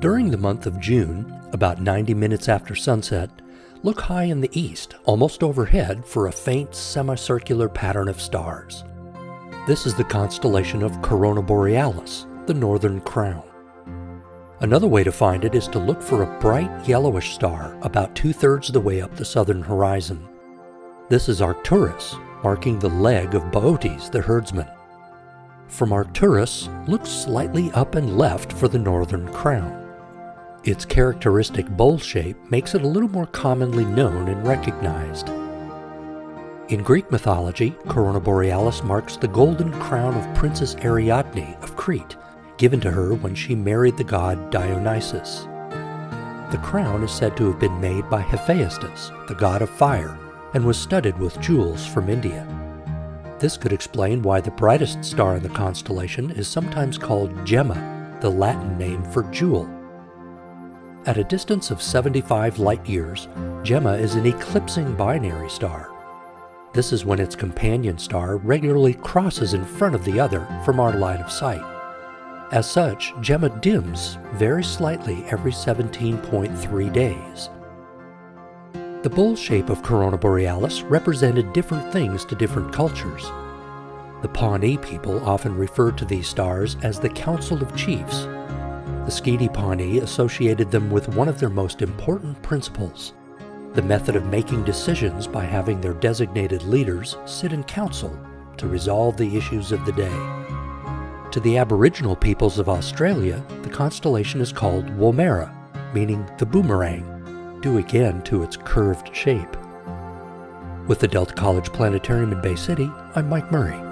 During the month of June, about 90 minutes after sunset, look high in the east, almost overhead, for a faint semicircular pattern of stars. This is the constellation of Corona Borealis, the northern crown. Another way to find it is to look for a bright yellowish star about two thirds of the way up the southern horizon. This is Arcturus, marking the leg of Boötes, the herdsman. From Arcturus, look slightly up and left for the northern crown. Its characteristic bowl shape makes it a little more commonly known and recognized. In Greek mythology, Corona Borealis marks the golden crown of Princess Ariadne of Crete, given to her when she married the god Dionysus. The crown is said to have been made by Hephaestus, the god of fire, and was studded with jewels from India. This could explain why the brightest star in the constellation is sometimes called Gemma, the Latin name for jewel. At a distance of 75 light years, Gemma is an eclipsing binary star. This is when its companion star regularly crosses in front of the other from our line of sight. As such, Gemma dims very slightly every 17.3 days. The bowl shape of Corona Borealis represented different things to different cultures. The Pawnee people often referred to these stars as the Council of Chiefs, the Skidi Pawnee associated them with one of their most important principles the method of making decisions by having their designated leaders sit in council to resolve the issues of the day. To the Aboriginal peoples of Australia, the constellation is called Woomera, meaning the boomerang, due again to its curved shape. With the Delta College Planetarium in Bay City, I'm Mike Murray.